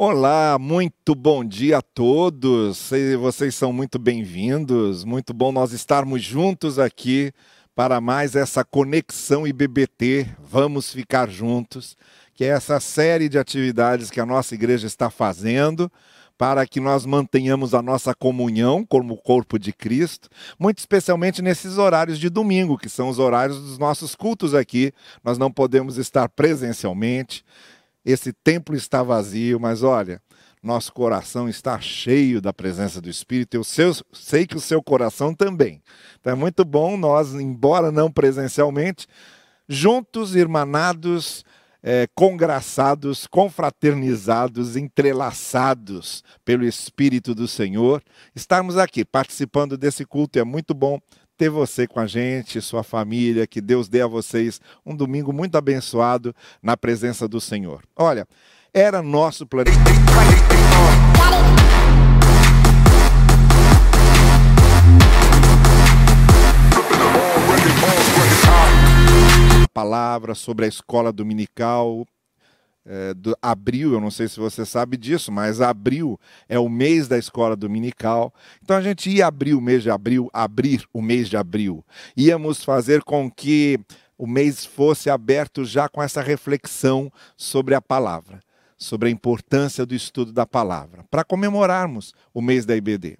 Olá, muito bom dia a todos. Vocês são muito bem-vindos. Muito bom nós estarmos juntos aqui para mais essa conexão IBBT. Vamos ficar juntos, que é essa série de atividades que a nossa igreja está fazendo para que nós mantenhamos a nossa comunhão como corpo de Cristo, muito especialmente nesses horários de domingo, que são os horários dos nossos cultos aqui. Nós não podemos estar presencialmente, esse templo está vazio, mas olha, nosso coração está cheio da presença do Espírito. Eu sei que o seu coração também. Então é muito bom nós, embora não presencialmente, juntos, irmanados, é, congraçados, confraternizados, entrelaçados pelo Espírito do Senhor, estarmos aqui participando desse culto. É muito bom ter você com a gente, sua família, que Deus dê a vocês um domingo muito abençoado na presença do Senhor. Olha, era nosso planejamento. palavra sobre a escola dominical, é, do, abril, eu não sei se você sabe disso, mas abril é o mês da escola dominical. Então a gente ia abrir o mês de abril, abrir o mês de abril. Íamos fazer com que o mês fosse aberto já com essa reflexão sobre a palavra, sobre a importância do estudo da palavra, para comemorarmos o mês da IBD.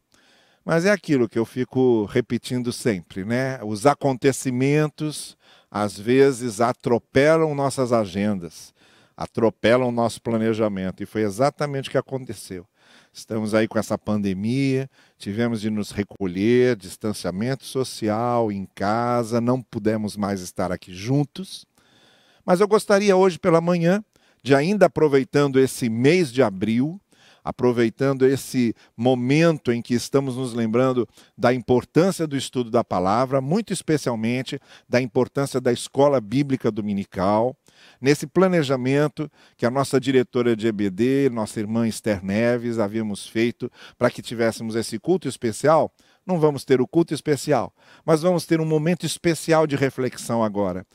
Mas é aquilo que eu fico repetindo sempre, né? Os acontecimentos às vezes atropelam nossas agendas atropelam o nosso planejamento. E foi exatamente o que aconteceu. Estamos aí com essa pandemia, tivemos de nos recolher, distanciamento social, em casa, não pudemos mais estar aqui juntos. Mas eu gostaria hoje pela manhã de ainda aproveitando esse mês de abril, aproveitando esse momento em que estamos nos lembrando da importância do estudo da palavra, muito especialmente da importância da escola bíblica dominical, nesse planejamento que a nossa diretora de EBD, nossa irmã Esther Neves, havíamos feito para que tivéssemos esse culto especial. Não vamos ter o culto especial, mas vamos ter um momento especial de reflexão agora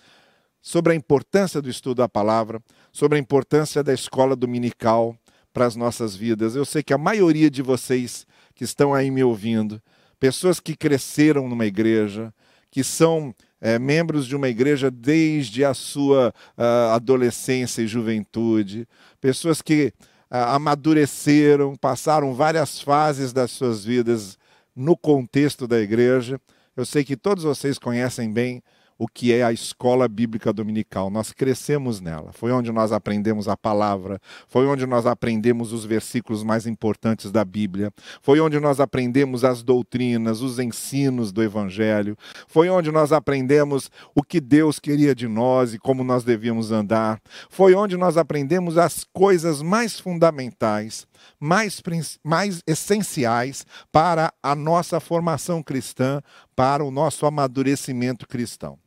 sobre a importância do estudo da palavra, sobre a importância da escola dominical para as nossas vidas. Eu sei que a maioria de vocês que estão aí me ouvindo, pessoas que cresceram numa igreja, que são é, membros de uma igreja desde a sua uh, adolescência e juventude, pessoas que uh, amadureceram, passaram várias fases das suas vidas no contexto da igreja. Eu sei que todos vocês conhecem bem o que é a escola bíblica dominical. Nós crescemos nela. Foi onde nós aprendemos a palavra, foi onde nós aprendemos os versículos mais importantes da Bíblia, foi onde nós aprendemos as doutrinas, os ensinos do Evangelho, foi onde nós aprendemos o que Deus queria de nós e como nós devíamos andar, foi onde nós aprendemos as coisas mais fundamentais mais, mais essenciais para a nossa formação cristã, para o nosso amadurecimento cristão.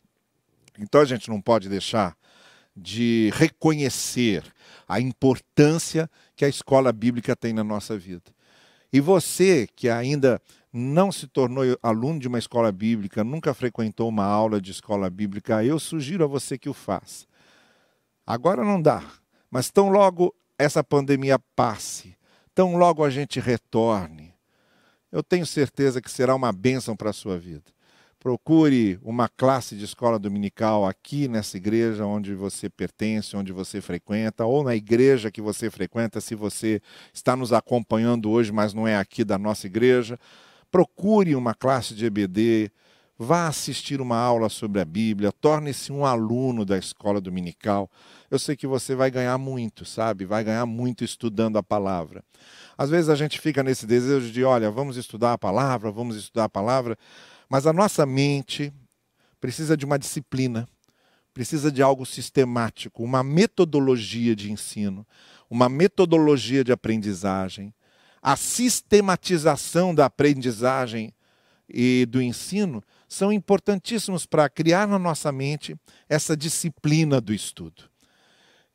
Então a gente não pode deixar de reconhecer a importância que a escola bíblica tem na nossa vida. E você que ainda não se tornou aluno de uma escola bíblica, nunca frequentou uma aula de escola bíblica, eu sugiro a você que o faça. Agora não dá, mas tão logo essa pandemia passe, tão logo a gente retorne, eu tenho certeza que será uma bênção para a sua vida procure uma classe de escola dominical aqui nessa igreja onde você pertence, onde você frequenta, ou na igreja que você frequenta, se você está nos acompanhando hoje, mas não é aqui da nossa igreja. Procure uma classe de EBD, vá assistir uma aula sobre a Bíblia, torne-se um aluno da escola dominical. Eu sei que você vai ganhar muito, sabe? Vai ganhar muito estudando a palavra. Às vezes a gente fica nesse desejo de, olha, vamos estudar a palavra, vamos estudar a palavra. Mas a nossa mente precisa de uma disciplina, precisa de algo sistemático, uma metodologia de ensino, uma metodologia de aprendizagem. A sistematização da aprendizagem e do ensino são importantíssimos para criar na nossa mente essa disciplina do estudo.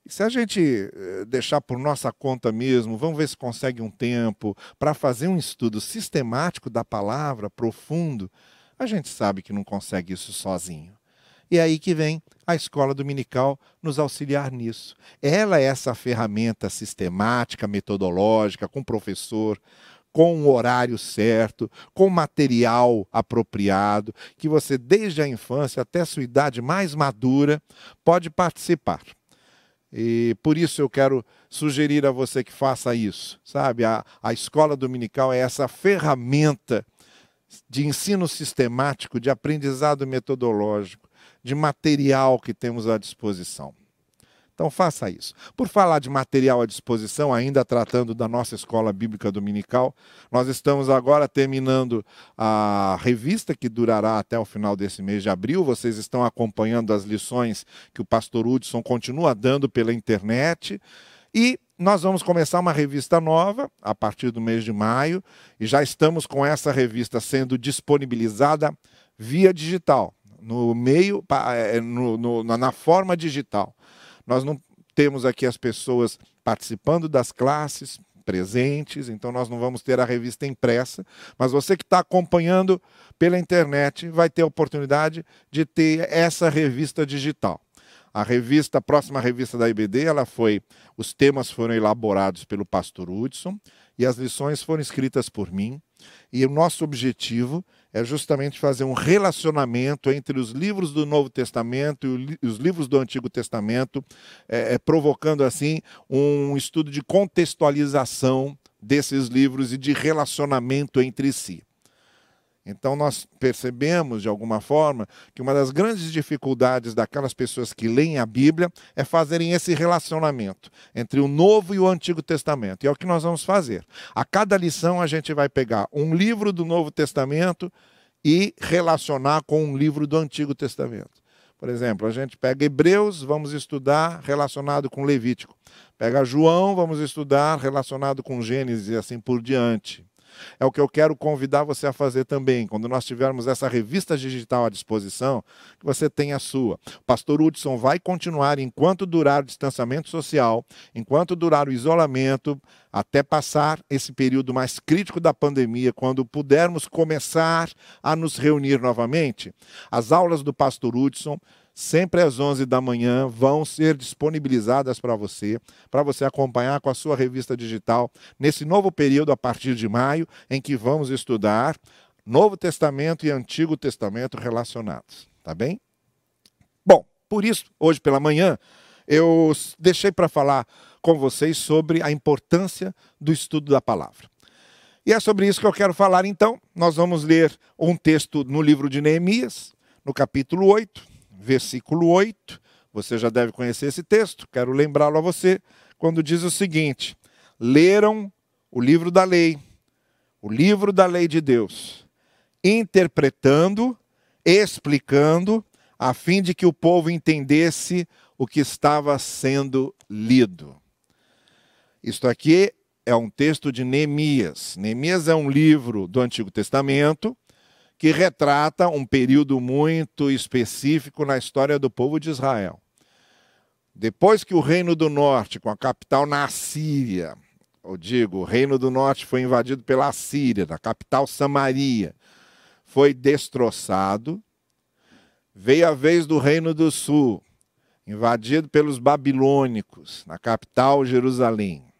E se a gente eh, deixar por nossa conta mesmo, vamos ver se consegue um tempo para fazer um estudo sistemático da palavra, profundo, a gente sabe que não consegue isso sozinho. E é aí que vem a escola dominical nos auxiliar nisso. Ela é essa ferramenta sistemática, metodológica, com professor, com o horário certo, com material apropriado, que você, desde a infância até a sua idade mais madura, pode participar. E por isso eu quero sugerir a você que faça isso, sabe? A, a escola dominical é essa ferramenta de ensino sistemático, de aprendizado metodológico, de material que temos à disposição. Então faça isso. Por falar de material à disposição, ainda tratando da nossa escola bíblica dominical, nós estamos agora terminando a revista que durará até o final desse mês de abril. Vocês estão acompanhando as lições que o pastor Hudson continua dando pela internet. E nós vamos começar uma revista nova a partir do mês de maio e já estamos com essa revista sendo disponibilizada via digital, no meio, é, no, no, na forma digital. Nós não temos aqui as pessoas participando das classes, presentes, então nós não vamos ter a revista impressa, mas você que está acompanhando pela internet vai ter a oportunidade de ter essa revista digital. A revista, a próxima revista da IBD, ela foi, os temas foram elaborados pelo pastor Hudson e as lições foram escritas por mim. E o nosso objetivo é justamente fazer um relacionamento entre os livros do Novo Testamento e os livros do Antigo Testamento, é, é, provocando assim um estudo de contextualização desses livros e de relacionamento entre si. Então, nós percebemos, de alguma forma, que uma das grandes dificuldades daquelas pessoas que leem a Bíblia é fazerem esse relacionamento entre o Novo e o Antigo Testamento. E é o que nós vamos fazer. A cada lição, a gente vai pegar um livro do Novo Testamento e relacionar com um livro do Antigo Testamento. Por exemplo, a gente pega Hebreus, vamos estudar relacionado com Levítico. Pega João, vamos estudar relacionado com Gênesis e assim por diante. É o que eu quero convidar você a fazer também, quando nós tivermos essa revista digital à disposição, que você tenha a sua. O pastor Hudson vai continuar enquanto durar o distanciamento social, enquanto durar o isolamento, até passar esse período mais crítico da pandemia, quando pudermos começar a nos reunir novamente. As aulas do pastor Hudson sempre às 11 da manhã, vão ser disponibilizadas para você, para você acompanhar com a sua revista digital, nesse novo período, a partir de maio, em que vamos estudar Novo Testamento e Antigo Testamento relacionados. Tá bem? Bom, por isso, hoje pela manhã, eu deixei para falar com vocês sobre a importância do estudo da palavra. E é sobre isso que eu quero falar então. Nós vamos ler um texto no livro de Neemias, no capítulo 8, versículo 8. Você já deve conhecer esse texto, quero lembrá-lo a você, quando diz o seguinte: leram o livro da lei, o livro da lei de Deus, interpretando, explicando, a fim de que o povo entendesse o que estava sendo lido. Isto aqui é um texto de Neemias. Neemias é um livro do Antigo Testamento que retrata um período muito específico na história do povo de Israel. Depois que o Reino do Norte, com a capital na Assíria, eu digo, o Reino do Norte foi invadido pela Assíria, na capital Samaria, foi destroçado, veio a vez do Reino do Sul, invadido pelos babilônicos, na capital Jerusalém.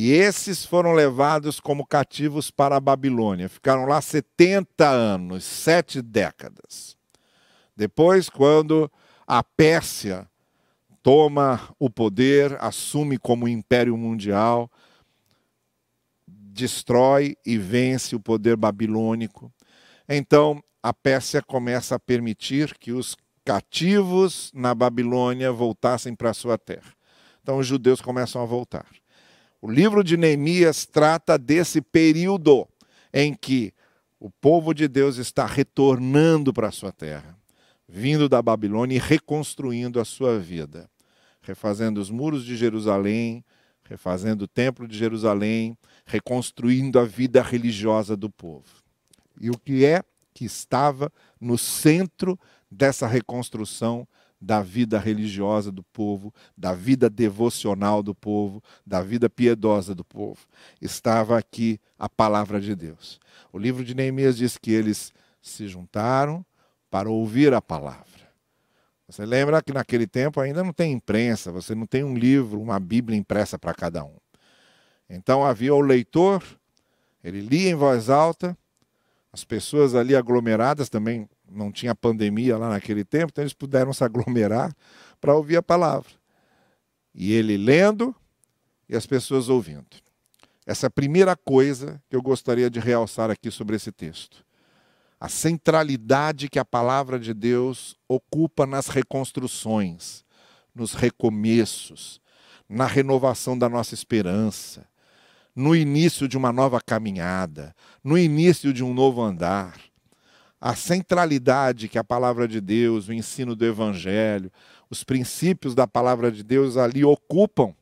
E esses foram levados como cativos para a Babilônia. Ficaram lá 70 anos, sete décadas. Depois, quando a Pérsia toma o poder, assume como império mundial, destrói e vence o poder babilônico. Então, a Pérsia começa a permitir que os cativos na Babilônia voltassem para a sua terra. Então, os judeus começam a voltar. O livro de Neemias trata desse período em que o povo de Deus está retornando para a sua terra, vindo da Babilônia e reconstruindo a sua vida, refazendo os muros de Jerusalém, refazendo o templo de Jerusalém, reconstruindo a vida religiosa do povo. E o que é que estava no centro dessa reconstrução da vida religiosa do povo, da vida devocional do povo, da vida piedosa do povo. Estava aqui a palavra de Deus. O livro de Neemias diz que eles se juntaram para ouvir a palavra. Você lembra que naquele tempo ainda não tem imprensa, você não tem um livro, uma Bíblia impressa para cada um. Então havia o leitor, ele lia em voz alta, as pessoas ali aglomeradas também não tinha pandemia lá naquele tempo, então eles puderam se aglomerar para ouvir a palavra. E ele lendo e as pessoas ouvindo. Essa é a primeira coisa que eu gostaria de realçar aqui sobre esse texto. A centralidade que a palavra de Deus ocupa nas reconstruções, nos recomeços, na renovação da nossa esperança, no início de uma nova caminhada, no início de um novo andar. A centralidade que a palavra de Deus, o ensino do Evangelho, os princípios da palavra de Deus ali ocupam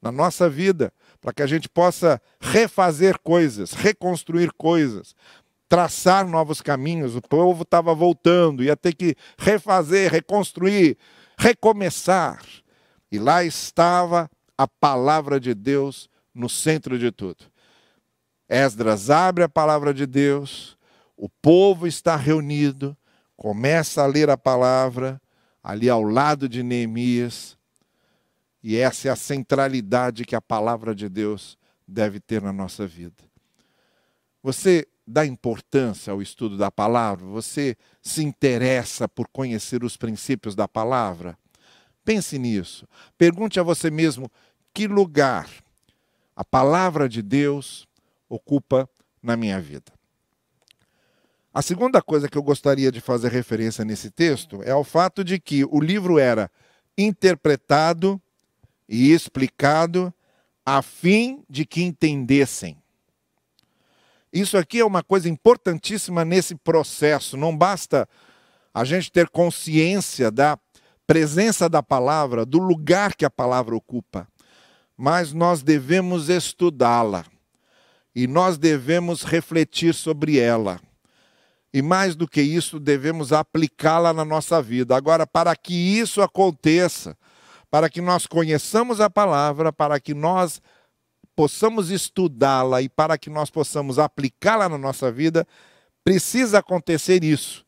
na nossa vida, para que a gente possa refazer coisas, reconstruir coisas, traçar novos caminhos. O povo estava voltando, ia ter que refazer, reconstruir, recomeçar. E lá estava a palavra de Deus no centro de tudo. Esdras abre a palavra de Deus, o povo está reunido, começa a ler a palavra, ali ao lado de Neemias, e essa é a centralidade que a palavra de Deus deve ter na nossa vida. Você dá importância ao estudo da palavra? Você se interessa por conhecer os princípios da palavra? Pense nisso. Pergunte a você mesmo que lugar a palavra de Deus ocupa na minha vida. A segunda coisa que eu gostaria de fazer referência nesse texto é ao fato de que o livro era interpretado e explicado a fim de que entendessem. Isso aqui é uma coisa importantíssima nesse processo. Não basta a gente ter consciência da presença da palavra, do lugar que a palavra ocupa, mas nós devemos estudá-la e nós devemos refletir sobre ela. E mais do que isso, devemos aplicá-la na nossa vida. Agora, para que isso aconteça, para que nós conheçamos a palavra, para que nós possamos estudá-la e para que nós possamos aplicá-la na nossa vida, precisa acontecer isso.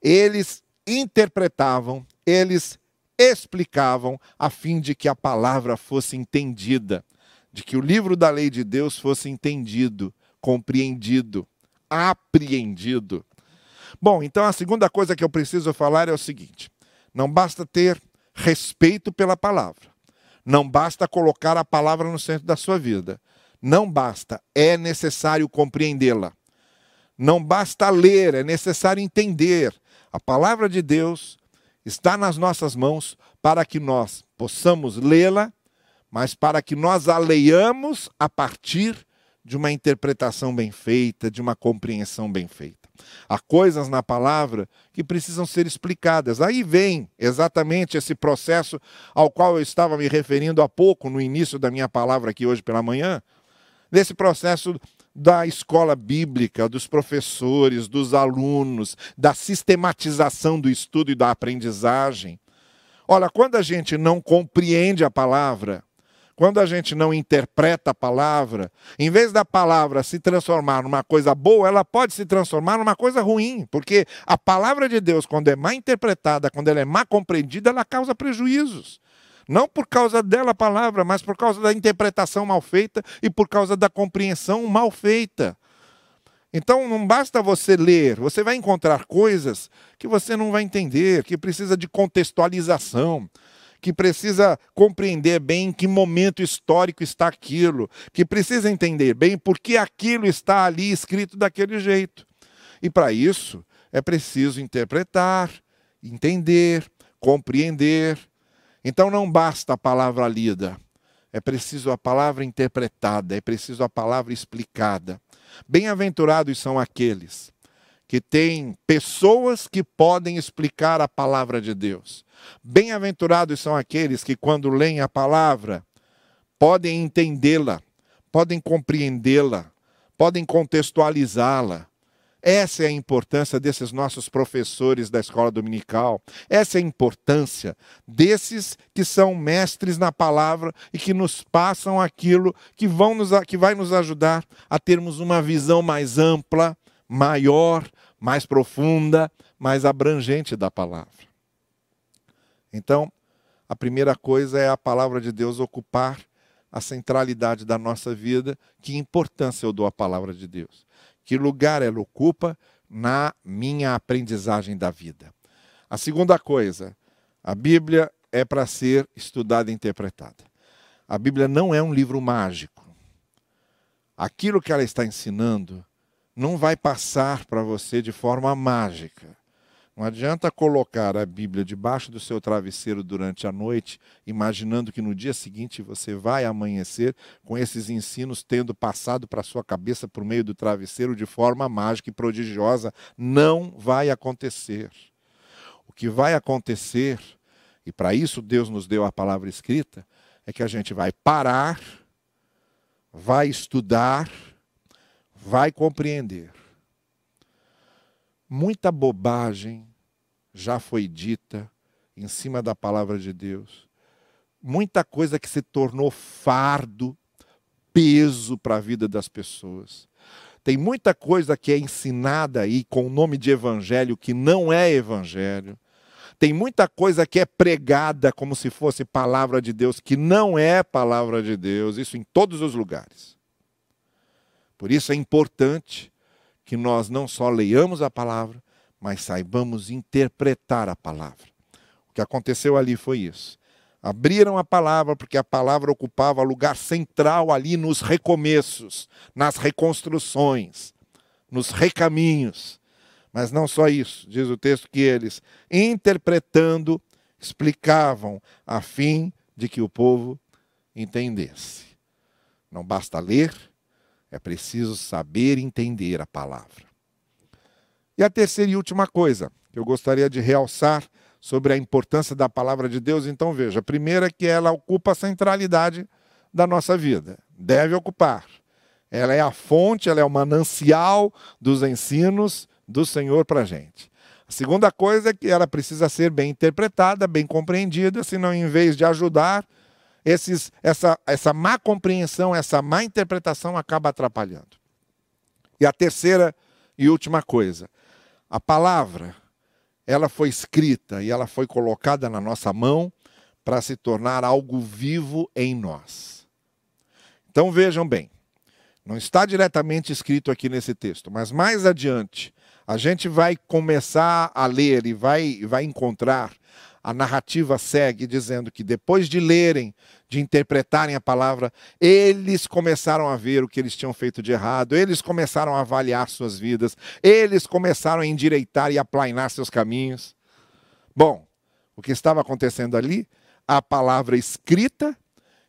Eles interpretavam, eles explicavam a fim de que a palavra fosse entendida, de que o livro da lei de Deus fosse entendido, compreendido, apreendido. Bom, então a segunda coisa que eu preciso falar é o seguinte: não basta ter respeito pela palavra. Não basta colocar a palavra no centro da sua vida. Não basta, é necessário compreendê-la. Não basta ler, é necessário entender. A palavra de Deus está nas nossas mãos para que nós possamos lê-la, mas para que nós a leiamos a partir de uma interpretação bem feita, de uma compreensão bem feita. Há coisas na palavra que precisam ser explicadas. Aí vem exatamente esse processo ao qual eu estava me referindo há pouco, no início da minha palavra aqui hoje pela manhã, desse processo da escola bíblica, dos professores, dos alunos, da sistematização do estudo e da aprendizagem. Olha, quando a gente não compreende a palavra, quando a gente não interpreta a palavra, em vez da palavra se transformar numa coisa boa, ela pode se transformar numa coisa ruim, porque a palavra de Deus, quando é má interpretada, quando ela é má compreendida, ela causa prejuízos. Não por causa dela a palavra, mas por causa da interpretação mal feita e por causa da compreensão mal feita. Então não basta você ler, você vai encontrar coisas que você não vai entender, que precisa de contextualização que precisa compreender bem em que momento histórico está aquilo, que precisa entender bem por que aquilo está ali escrito daquele jeito. E para isso é preciso interpretar, entender, compreender. Então não basta a palavra lida, é preciso a palavra interpretada, é preciso a palavra explicada. Bem-aventurados são aqueles que têm pessoas que podem explicar a palavra de Deus. Bem-aventurados são aqueles que, quando leem a palavra, podem entendê-la, podem compreendê-la, podem contextualizá-la. Essa é a importância desses nossos professores da escola dominical. Essa é a importância desses que são mestres na palavra e que nos passam aquilo que, vão nos, que vai nos ajudar a termos uma visão mais ampla, maior, mais profunda, mais abrangente da palavra. Então, a primeira coisa é a palavra de Deus ocupar a centralidade da nossa vida. Que importância eu dou à palavra de Deus? Que lugar ela ocupa na minha aprendizagem da vida? A segunda coisa, a Bíblia é para ser estudada e interpretada. A Bíblia não é um livro mágico. Aquilo que ela está ensinando não vai passar para você de forma mágica. Não adianta colocar a Bíblia debaixo do seu travesseiro durante a noite, imaginando que no dia seguinte você vai amanhecer com esses ensinos tendo passado para sua cabeça por meio do travesseiro de forma mágica e prodigiosa. Não vai acontecer. O que vai acontecer, e para isso Deus nos deu a palavra escrita, é que a gente vai parar, vai estudar, vai compreender Muita bobagem já foi dita em cima da palavra de Deus. Muita coisa que se tornou fardo, peso para a vida das pessoas. Tem muita coisa que é ensinada aí com o nome de evangelho que não é evangelho. Tem muita coisa que é pregada como se fosse palavra de Deus que não é palavra de Deus, isso em todos os lugares. Por isso é importante que nós não só leiamos a palavra, mas saibamos interpretar a palavra. O que aconteceu ali foi isso. Abriram a palavra porque a palavra ocupava lugar central ali nos recomeços, nas reconstruções, nos recaminhos. Mas não só isso, diz o texto que eles, interpretando, explicavam a fim de que o povo entendesse. Não basta ler, é preciso saber entender a palavra. E a terceira e última coisa que eu gostaria de realçar sobre a importância da palavra de Deus, então veja, a primeira é que ela ocupa a centralidade da nossa vida, deve ocupar. Ela é a fonte, ela é o manancial dos ensinos do Senhor para a gente. A segunda coisa é que ela precisa ser bem interpretada, bem compreendida, senão, em vez de ajudar, esses, essa, essa má compreensão, essa má interpretação acaba atrapalhando. E a terceira e última coisa, a palavra, ela foi escrita e ela foi colocada na nossa mão para se tornar algo vivo em nós. Então vejam bem, não está diretamente escrito aqui nesse texto, mas mais adiante a gente vai começar a ler e vai, vai encontrar a narrativa segue dizendo que depois de lerem, de interpretarem a palavra, eles começaram a ver o que eles tinham feito de errado, eles começaram a avaliar suas vidas, eles começaram a endireitar e aplainar seus caminhos. Bom, o que estava acontecendo ali? A palavra escrita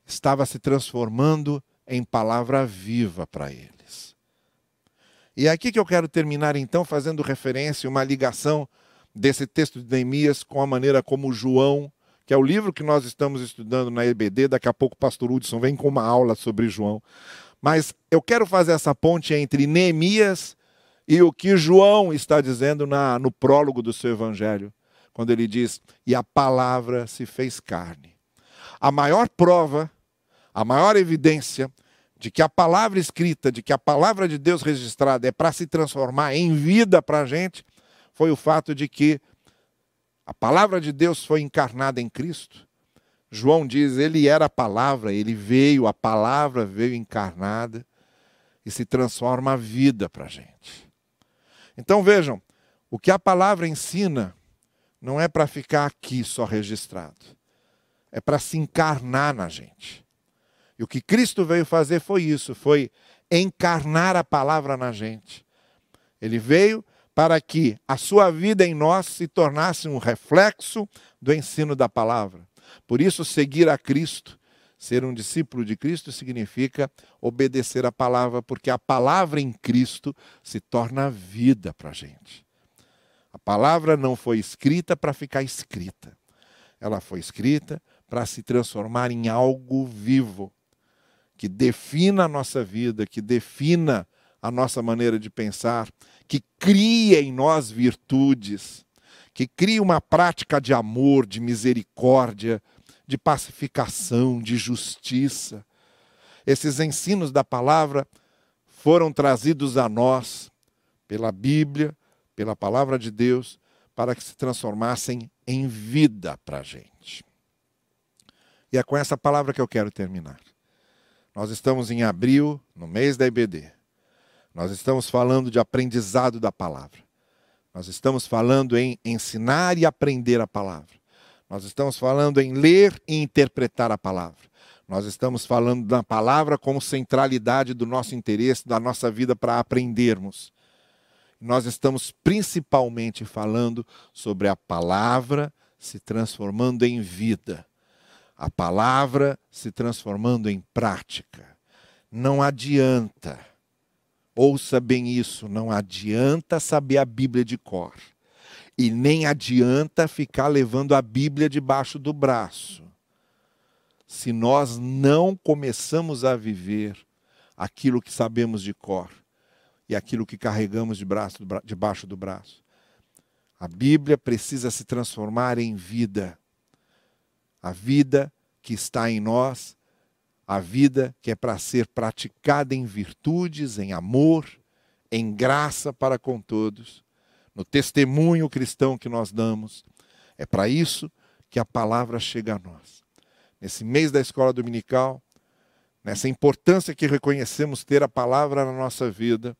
estava se transformando em palavra viva para eles. E é aqui que eu quero terminar então fazendo referência, uma ligação desse texto de Neemias com a maneira como João, que é o livro que nós estamos estudando na EBD, daqui a pouco o pastor Hudson vem com uma aula sobre João. Mas eu quero fazer essa ponte entre Neemias e o que João está dizendo na, no prólogo do seu evangelho, quando ele diz: E a palavra se fez carne. A maior prova, a maior evidência de que a palavra escrita, de que a palavra de Deus registrada é para se transformar em vida para a gente, foi o fato de que a palavra de Deus foi encarnada em Cristo. João diz, ele era a palavra, ele veio, a palavra veio encarnada e se transforma a vida para a gente. Então vejam, o que a palavra ensina não é para ficar aqui só registrado, é para se encarnar na gente. E o que Cristo veio fazer foi isso, foi encarnar a palavra na gente. Ele veio para que a sua vida em nós se tornasse um reflexo do ensino da palavra. Por isso, seguir a Cristo, ser um discípulo de Cristo, significa obedecer a palavra, porque a palavra em Cristo se torna vida para a gente. A palavra não foi escrita para ficar escrita, ela foi escrita para se transformar em algo vivo, que defina a nossa vida, que defina a nossa maneira de pensar, que cria em nós virtudes, que cria uma prática de amor, de misericórdia, de pacificação, de justiça. Esses ensinos da palavra foram trazidos a nós pela Bíblia, pela palavra de Deus, para que se transformassem em vida para a gente. E é com essa palavra que eu quero terminar. Nós estamos em abril, no mês da IBD. Nós estamos falando de aprendizado da palavra. Nós estamos falando em ensinar e aprender a palavra. Nós estamos falando em ler e interpretar a palavra. Nós estamos falando da palavra como centralidade do nosso interesse, da nossa vida para aprendermos. Nós estamos principalmente falando sobre a palavra se transformando em vida, a palavra se transformando em prática. Não adianta, ouça bem isso, não adianta saber a Bíblia de cor. E nem adianta ficar levando a Bíblia debaixo do braço. Se nós não começamos a viver aquilo que sabemos de cor e aquilo que carregamos debaixo do braço. A Bíblia precisa se transformar em vida. A vida que está em nós, a vida que é para ser praticada em virtudes, em amor, em graça para com todos no testemunho cristão que nós damos. É para isso que a palavra chega a nós. Nesse mês da escola dominical, nessa importância que reconhecemos ter a palavra na nossa vida,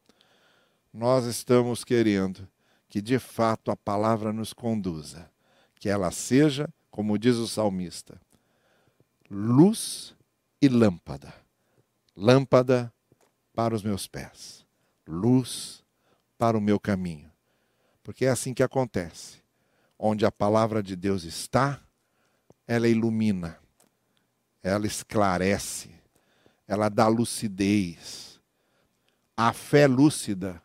nós estamos querendo que de fato a palavra nos conduza, que ela seja, como diz o salmista, luz e lâmpada. Lâmpada para os meus pés, luz para o meu caminho. Porque é assim que acontece. Onde a palavra de Deus está, ela ilumina, ela esclarece, ela dá lucidez. A fé lúcida.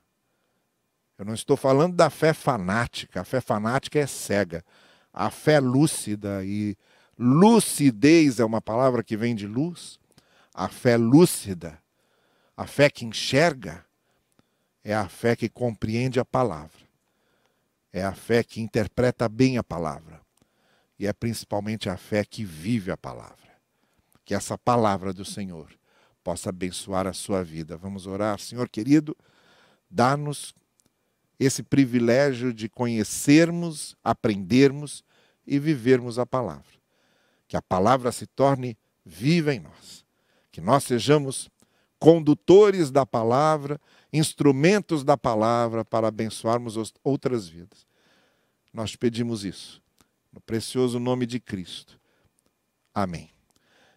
Eu não estou falando da fé fanática, a fé fanática é cega. A fé lúcida e lucidez é uma palavra que vem de luz. A fé lúcida, a fé que enxerga, é a fé que compreende a palavra. É a fé que interpreta bem a palavra. E é principalmente a fé que vive a palavra. Que essa palavra do Senhor possa abençoar a sua vida. Vamos orar. Senhor querido, dá-nos esse privilégio de conhecermos, aprendermos e vivermos a palavra. Que a palavra se torne viva em nós. Que nós sejamos condutores da palavra, instrumentos da palavra para abençoarmos outras vidas. Nós pedimos isso, no precioso nome de Cristo. Amém.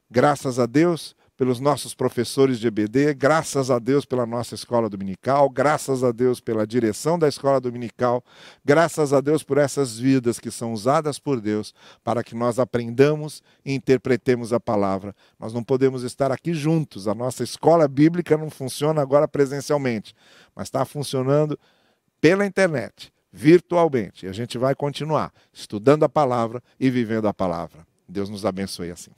Graças a Deus pelos nossos professores de EBD, graças a Deus pela nossa escola dominical, graças a Deus pela direção da escola dominical, graças a Deus por essas vidas que são usadas por Deus para que nós aprendamos e interpretemos a palavra. Nós não podemos estar aqui juntos, a nossa escola bíblica não funciona agora presencialmente, mas está funcionando pela internet, virtualmente. E a gente vai continuar estudando a palavra e vivendo a palavra. Deus nos abençoe assim.